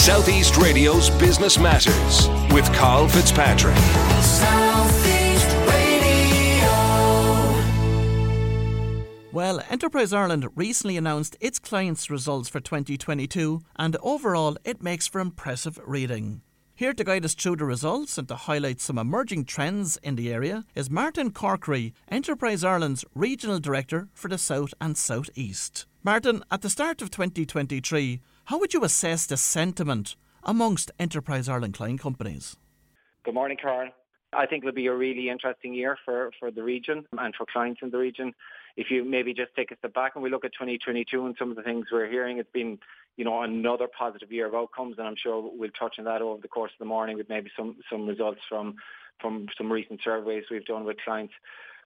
Southeast Radio's Business Matters with Carl Fitzpatrick. Well, Enterprise Ireland recently announced its clients' results for 2022, and overall, it makes for impressive reading. Here to guide us through the results and to highlight some emerging trends in the area is Martin Corkery, Enterprise Ireland's Regional Director for the South and South East. Martin, at the start of 2023, how would you assess the sentiment amongst Enterprise Ireland client companies? Good morning, Carl. I think it'll be a really interesting year for, for the region and for clients in the region. If you maybe just take a step back and we look at 2022 and some of the things we're hearing, it's been, you know, another positive year of outcomes, and I'm sure we'll touch on that over the course of the morning with maybe some some results from from some recent surveys we've done with clients.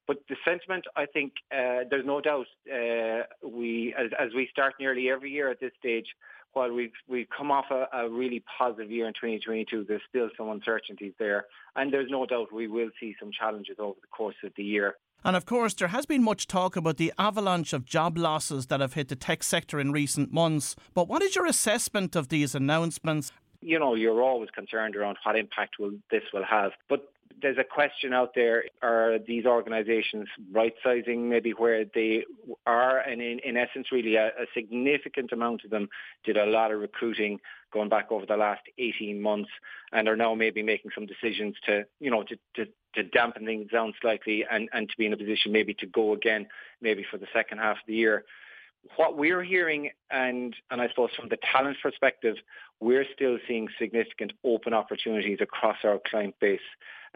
But the sentiment, I think, uh, there's no doubt. Uh, we, as, as we start nearly every year at this stage, while we've we've come off a, a, really positive year in 2022, there's still some uncertainties there, and there's no doubt we will see some challenges over the course of the year. And of course, there has been much talk about the avalanche of job losses that have hit the tech sector in recent months. But what is your assessment of these announcements? You know, you're always concerned around what impact will this will have, but there's a question out there, are these organisations right-sizing maybe where they are? And in, in essence, really, a, a, significant amount of them did a lot of recruiting going back over the last 18 months and are now maybe making some decisions to, you know, to, to, to dampen things down slightly and, and to be in a position maybe to go again, maybe for the second half of the year what we're hearing, and and I suppose from the talent perspective, we're still seeing significant open opportunities across our client base.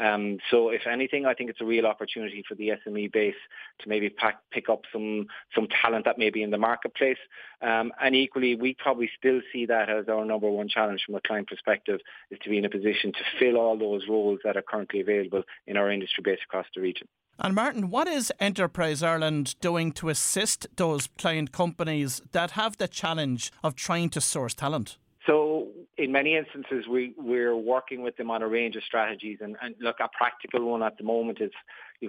Um, so if anything, I think it's a real opportunity for the SME base to maybe pack, pick up some some talent that may be in the marketplace. Um, and equally, we probably still see that as our number one challenge from a client perspective is to be in a position to fill all those roles that are currently available in our industry base across the region. And Martin, what is Enterprise Ireland doing to assist those client companies that have the challenge of trying to source talent? So in many instances, we, we're working with them on a range of strategies. And, and look, a practical one at the moment is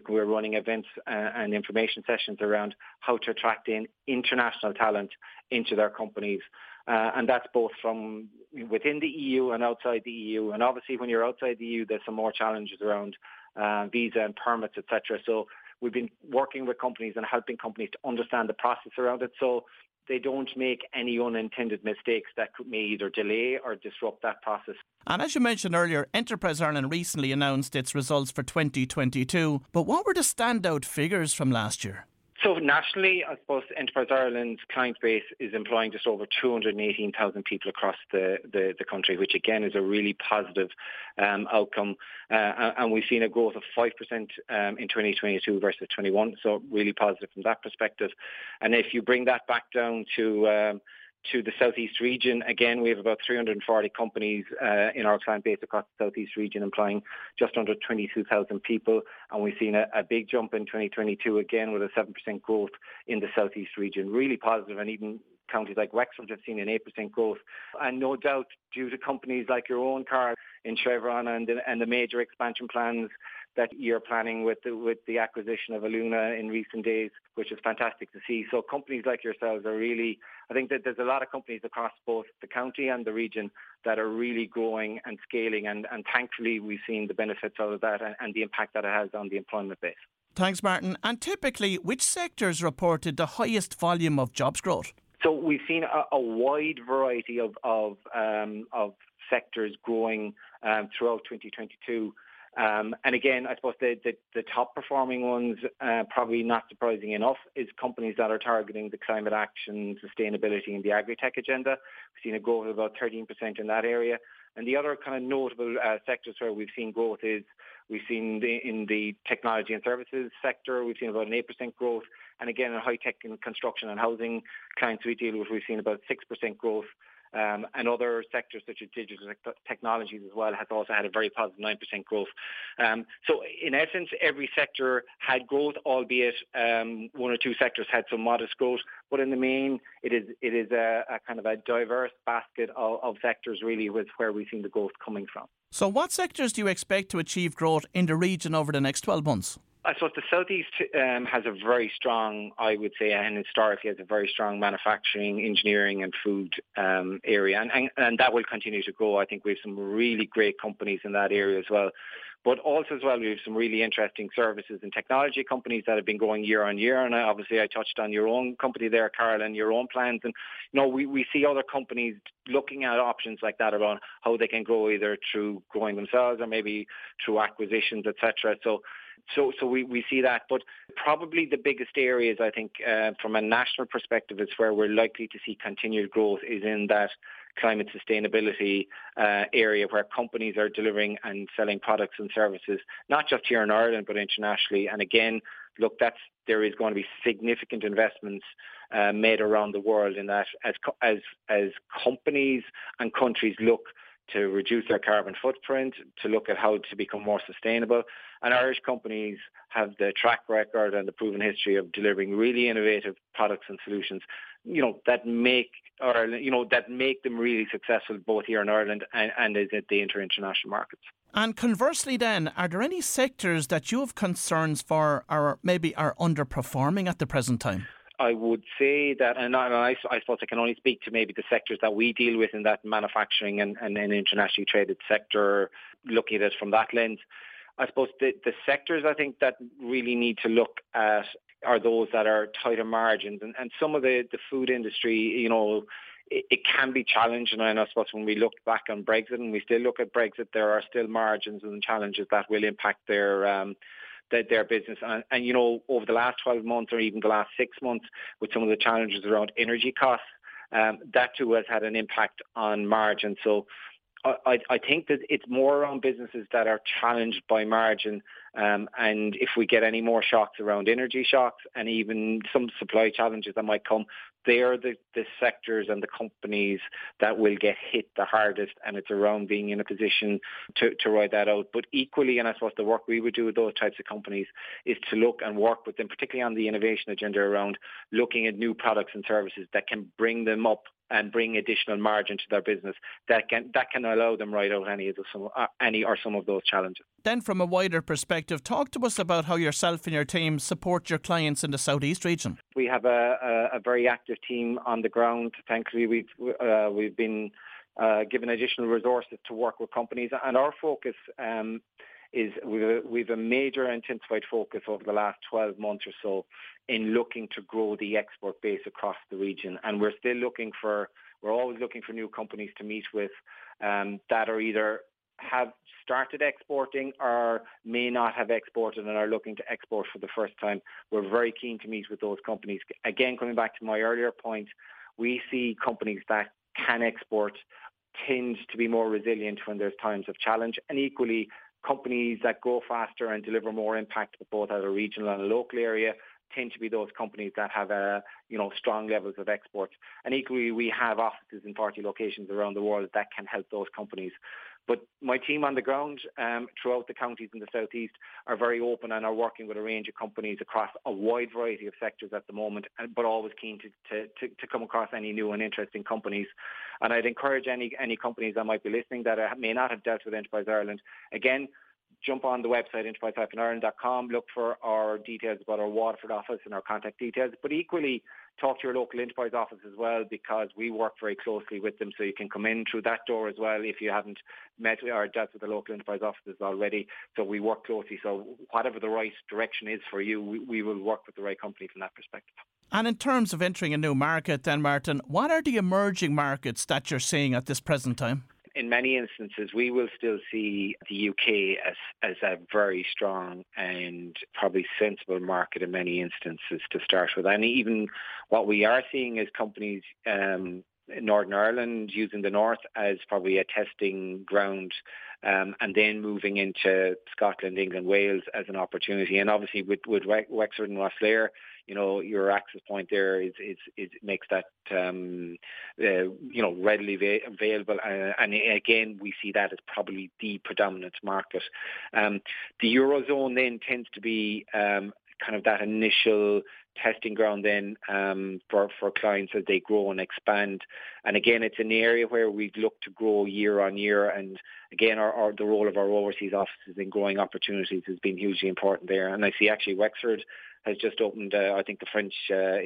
we're running events uh, and information sessions around how to attract in international talent into their companies. Uh, and that's both from within the EU and outside the EU. And obviously, when you're outside the EU, there's some more challenges around uh, visa and permits, etc. So we've been working with companies and helping companies to understand the process around it. So they don't make any unintended mistakes that could may either delay or disrupt that process. And as you mentioned earlier, Enterprise Ireland recently announced its results for 2022. But what were the standout figures from last year? So nationally, I suppose Enterprise Ireland's client base is employing just over 218,000 people across the, the, the, country, which again is a really positive um, outcome. Uh, and we've seen a growth of 5% um, in 2022 versus 21, so really positive from that perspective. And if you bring that back down to um, to the southeast region. Again, we have about 340 companies uh, in our client base across the southeast region, employing just under 22,000 people, and we've seen a, a, big jump in 2022 again with a 7% growth in the southeast region. Really positive, and even counties like Wexford have seen an 8% growth, and no doubt due to companies like your own Carl in Chevron and the, and the major expansion plans that you're planning with the, with the acquisition of Aluna in recent days, which is fantastic to see. So companies like yourselves are really, I think that there's a lot of companies across both the county and the region that are really growing and scaling, and, and thankfully we've seen the benefits of that and, and the impact that it has on the employment base. Thanks, Martin. And typically, which sectors reported the highest volume of jobs growth? So we've seen a, a wide variety of of, um, of sectors growing um, throughout 2022. Um, and again, I suppose the, the, the top performing ones, uh, probably not surprising enough, is companies that are targeting the climate action, sustainability and the agri-tech agenda. We've seen a growth of about 13% in that area. And the other kind of notable uh, sectors where we've seen growth is we've seen the, in the technology and services sector, we've seen about an 8% growth. And again, in high tech and construction and housing clients we deal with, we've seen about 6% growth. Um, and other sectors such as digital technologies as well has also had a very positive 9% growth. Um, so in essence, every sector had growth, albeit um, one or two sectors had some modest growth. But in the main, it is it is a, a kind of a diverse basket of, of sectors really with where we've seen the growth coming from. So what sectors do you expect to achieve growth in the region over the next 12 months? I suppose the southeast um, has a very strong, I would say, and historically has a very strong manufacturing, engineering, and food um, area, and, and, and that will continue to grow. I think we have some really great companies in that area as well. But also as well, we have some really interesting services and technology companies that have been growing year on year. And obviously, I touched on your own company there, Carl, and your own plans. And you know, we, we see other companies looking at options like that around how they can grow either through growing themselves or maybe through acquisitions, etc. So so, so we, we see that. But probably the biggest areas, I think, uh, from a national perspective, is where we're likely to see continued growth is in that climate sustainability uh, area where companies are delivering and selling products and services, not just here in Ireland, but internationally. And again, look, that's there is going to be significant investments uh, made around the world in that as as as companies and countries look to reduce their carbon footprint, to look at how to become more sustainable. And Irish companies have the track record and the proven history of delivering really innovative products and solutions, you know, that make or you know that make them really successful both here in Ireland and, and the international markets. And conversely, then, are there any sectors that you have concerns for, or maybe are underperforming at the present time? I would say that, and I, I, suppose I can only speak to maybe the sectors that we deal with in that manufacturing and, and, and internationally traded sector, looking at it from that lens. I suppose the, the sectors I think that really need to look at are those that are tighter margins. And, and some of the, the food industry, you know, it, it can be challenged. And I suppose when we look back on Brexit and we still look at Brexit, there are still margins and challenges that will impact their um, their, their business. And, and, you know, over the last 12 months or even the last six months with some of the challenges around energy costs, um, that too has had an impact on margin. So I, I think that it's more around businesses that are challenged by margin um, and if we get any more shocks around energy shocks and even some supply challenges that might come, they're the, the sectors and the companies that will get hit the hardest and it's around being in a position to, to ride that out. But equally, and I suppose the work we would do with those types of companies is to look and work with them, particularly on the innovation agenda around looking at new products and services that can bring them up and bring additional margin to their business that can that can allow them ride out any of the, some, uh, any or some of those challenges. Then, from a wider perspective, talk to us about how yourself and your team support your clients in the southeast region. We have a, a, a very active team on the ground. Thankfully, we've uh, we've been uh, given additional resources to work with companies, and our focus. Um, is we've a, we've a major intensified focus over the last 12 months or so in looking to grow the export base across the region. And we're still looking for, we're always looking for new companies to meet with um, that are either have started exporting or may not have exported and are looking to export for the first time. We're very keen to meet with those companies. Again, coming back to my earlier point, we see companies that can export tend to be more resilient when there's times of challenge and equally companies that grow faster and deliver more impact both at a regional and a local area tend to be those companies that have uh, you know strong levels of exports. And equally, we have offices in 40 locations around the world that can help those companies. But my team on the ground um, throughout the counties in the southeast are very open and are working with a range of companies across a wide variety of sectors at the moment, but always keen to, to, to, to come across any new and interesting companies. And I'd encourage any any companies that might be listening that may not have dealt with Enterprise Ireland. Again, jump on the website enterprise-ireland.com, look for our details about our Waterford office and our contact details, but equally talk to your local enterprise office as well because we work very closely with them so you can come in through that door as well if you haven't met or dealt with the local enterprise offices already. So we work closely. So whatever the right direction is for you, we, we will work with the right company from that perspective. And in terms of entering a new market then, Martin, what are the emerging markets that you're seeing at this present time? In many instances, we will still see the UK as, as a very strong and probably sensible market in many instances to start with. And even what we are seeing is companies um, in Northern Ireland using the North as probably a testing ground um, and then moving into Scotland, England, Wales as an opportunity. And obviously with, with Wexford and Rosslare, you know, your access point there is, is, makes that, um, uh, you know, readily va- available. Uh, and again, we see that as probably the predominant market. Um, the Eurozone then tends to be um, kind of that initial testing ground then um, for, for clients as they grow and expand. And again, it's an area where we look to grow year on year. And again, our, our, the role of our overseas offices in growing opportunities has been hugely important there. And I see actually Wexford has just opened. Uh, I think the French uh,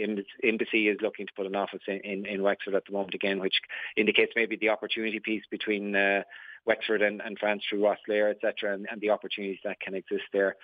embassy is looking to put an office in, in, in, Wexford at the moment again, which indicates maybe the opportunity piece between uh, Wexford and, and France through Rosslare, etc., and, and the opportunities that can exist there.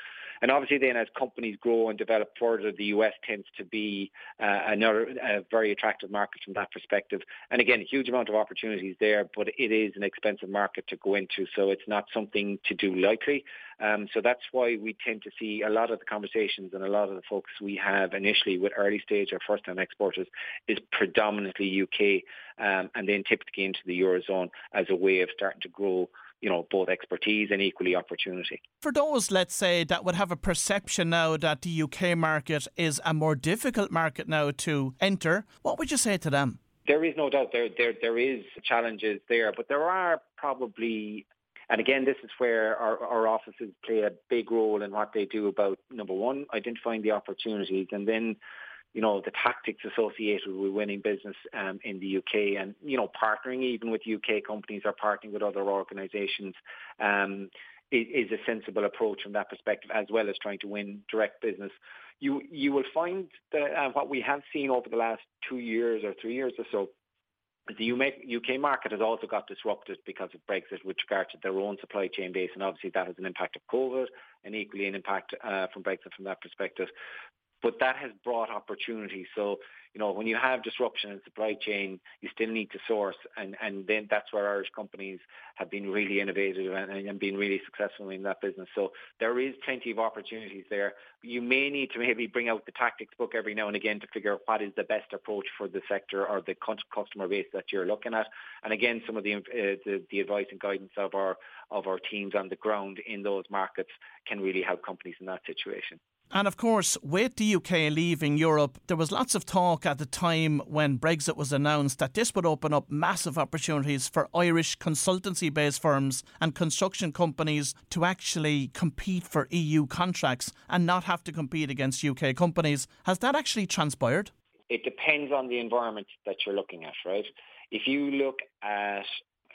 And obviously, then as companies grow and develop further, the US tends to be uh, another a very attractive market from that perspective. And again, a huge amount of opportunities there, but it is an expensive market to go into, so it's not something to do lightly. Um, so that's why we tend to see a lot of the conversations and a lot of the focus we have initially with early stage or first time exporters is predominantly UK um, and then typically into the Eurozone as a way of starting to grow you know, both expertise and equally opportunity. For those, let's say, that would have a perception now that the UK market is a more difficult market now to enter, what would you say to them? There is no doubt there there there is challenges there, but there are probably and again, this is where our, our offices play a big role in what they do about, number one, identifying the opportunities and then you know, the tactics associated with winning business um, in the UK and, you know, partnering even with UK companies or partnering with other organisations um, is, a sensible approach from that perspective, as well as trying to win direct business. You you will find that uh, what we have seen over the last two years or three years or so the UK market has also got disrupted because of Brexit with regard to their own supply chain base, and obviously that has an impact of COVID and equally an impact uh, from Brexit from that perspective but that has brought opportunity. So, you know, when you have disruption in supply chain, you still need to source, and, and then that's where Irish companies have been really innovative and, and been really successful in that business. So there is plenty of opportunities there. You may need to maybe bring out the tactics book every now and again to figure out what is the best approach for the sector or the customer base that you're looking at. And again, some of the, uh, the, the advice and guidance of our of our teams on the ground in those markets can really help companies in that situation. And of course, with the UK leaving Europe, there was lots of talk at the time when Brexit was announced that this would open up massive opportunities for Irish consultancy based firms and construction companies to actually compete for EU contracts and not have to compete against UK companies. Has that actually transpired? It depends on the environment that you're looking at, right? If you look at,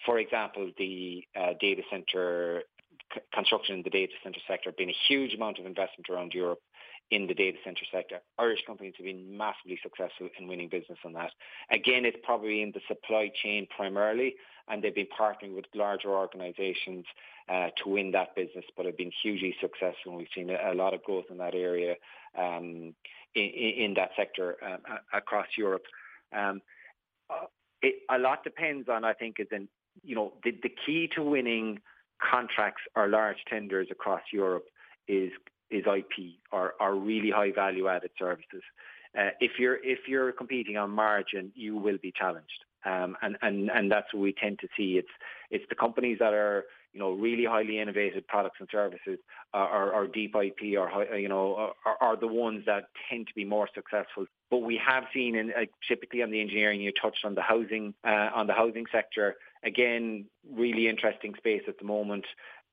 for example, the uh, data center construction in the data center sector, been a huge amount of investment around Europe in the data center sector. Irish companies have been massively successful in winning business on that. Again, it's probably in the supply chain primarily, and they've been partnering with larger organizations uh, to win that business, but have been hugely successful. We've seen a, a lot of growth in that area um, in, in, that sector um, across Europe. Um, uh, it, a lot depends on, I think, is in, you know, the, the key to winning contracts or large tenders across Europe is is IP or, or really high value added services. Uh, if you're if you're competing on margin, you will be challenged, um, and and and that's what we tend to see. It's it's the companies that are you know really highly innovative products and services, or, or deep IP, or you know are, are the ones that tend to be more successful. But we have seen, in, uh, typically on the engineering, you touched on the housing uh, on the housing sector again, really interesting space at the moment.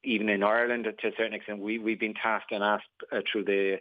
Even in Ireland, to a certain extent, we, we've been tasked and asked uh, through the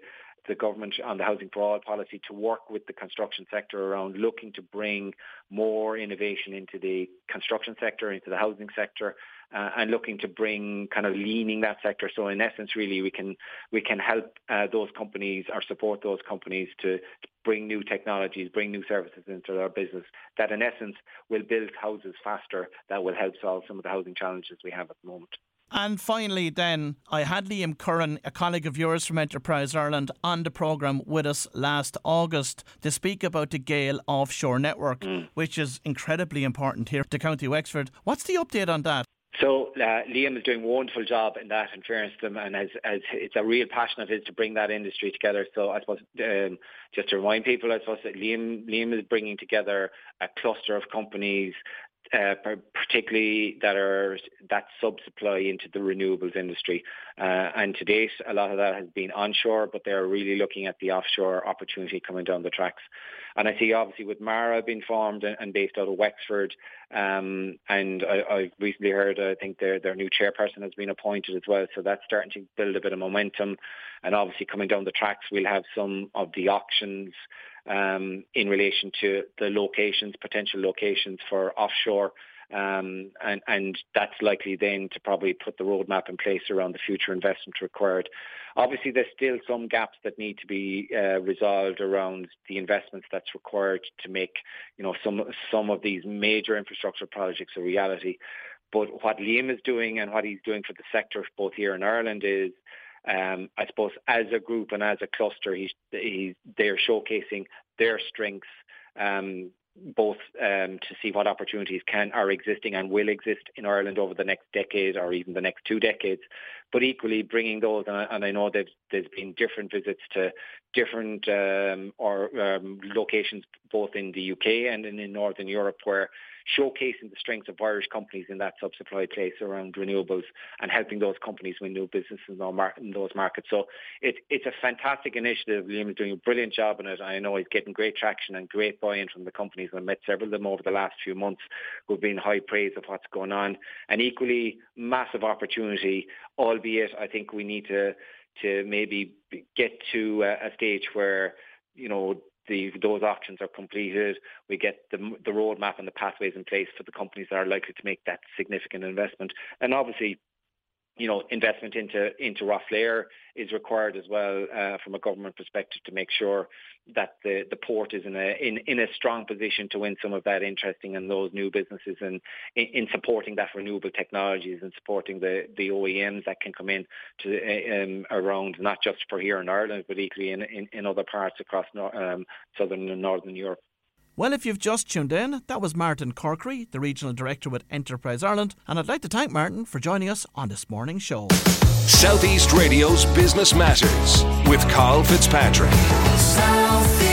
the government on the housing for all policy to work with the construction sector around looking to bring more innovation into the construction sector, into the housing sector, uh, and looking to bring kind of leaning that sector. So in essence, really, we can we can help uh, those companies or support those companies to bring new technologies, bring new services into their business that in essence will build houses faster that will help solve some of the housing challenges we have at the moment. And finally, then, I had Liam Curran, a colleague of yours from Enterprise Ireland, on the programme with us last August to speak about the Gale offshore network, mm. which is incredibly important here to County Wexford. What's the update on that? So uh, Liam is doing a wonderful job in that, in fairness to them, and as, as it's a real passion of his to bring that industry together. So I suppose um, just to remind people, I suppose that Liam Liam is bringing together a cluster of companies uh, particularly that are that sub-supply into the renewables industry. Uh, and to date, a lot of that has been onshore, but they're really looking at the offshore opportunity coming down the tracks. And I see obviously with Mara being formed and, and based out of Wexford, um, and I, I recently heard I think their their new chairperson has been appointed as well, so that's starting to build a bit of momentum. And obviously coming down the tracks, we'll have some of the auctions um, in relation to the locations, potential locations for offshore. Um, and, and that's likely then to probably put the roadmap in place around the future investment required. Obviously, there's still some gaps that need to be uh, resolved around the investments that's required to make, you know, some some of these major infrastructure projects a reality. But what Liam is doing and what he's doing for the sector, both here in Ireland, is um, I suppose as a group and as a cluster, he's, he's they're showcasing their strengths, um, both um, to see what opportunities can are existing and will exist in Ireland over the next decade or even the next two decades, but equally bringing those. And I, and I know that there's been different visits to different um, or um, locations both in the UK and in, in Northern Europe where showcasing the strengths of Irish companies in that sub-supply place around renewables and helping those companies win new business in those markets. So it, it's a fantastic initiative. Liam is doing a brilliant job in it. I know he's getting great traction and great buy-in from the companies. I've met several of them over the last few months who've been high praise of what's going on. And equally, massive opportunity, albeit I think we need to to maybe get to a, a stage where you know the, those options are completed, we get the, the roadmap and the pathways in place for the companies that are likely to make that significant investment. And obviously, you know, investment into into Rosslare is required as well uh, from a government perspective to make sure that the, the port is in a in, in a strong position to win some of that interesting and those new businesses and in, in, supporting that renewable technologies and supporting the, the OEMs that can come in to uh, um, around not just for here in Ireland but equally in, in, in other parts across um, southern and northern Europe. Well, if you've just tuned in, that was Martin Corkery, the Regional Director with Enterprise Ireland, and I'd like to thank Martin for joining us on this morning's show. Southeast Radio's Business Matters with Carl Fitzpatrick. Southeast.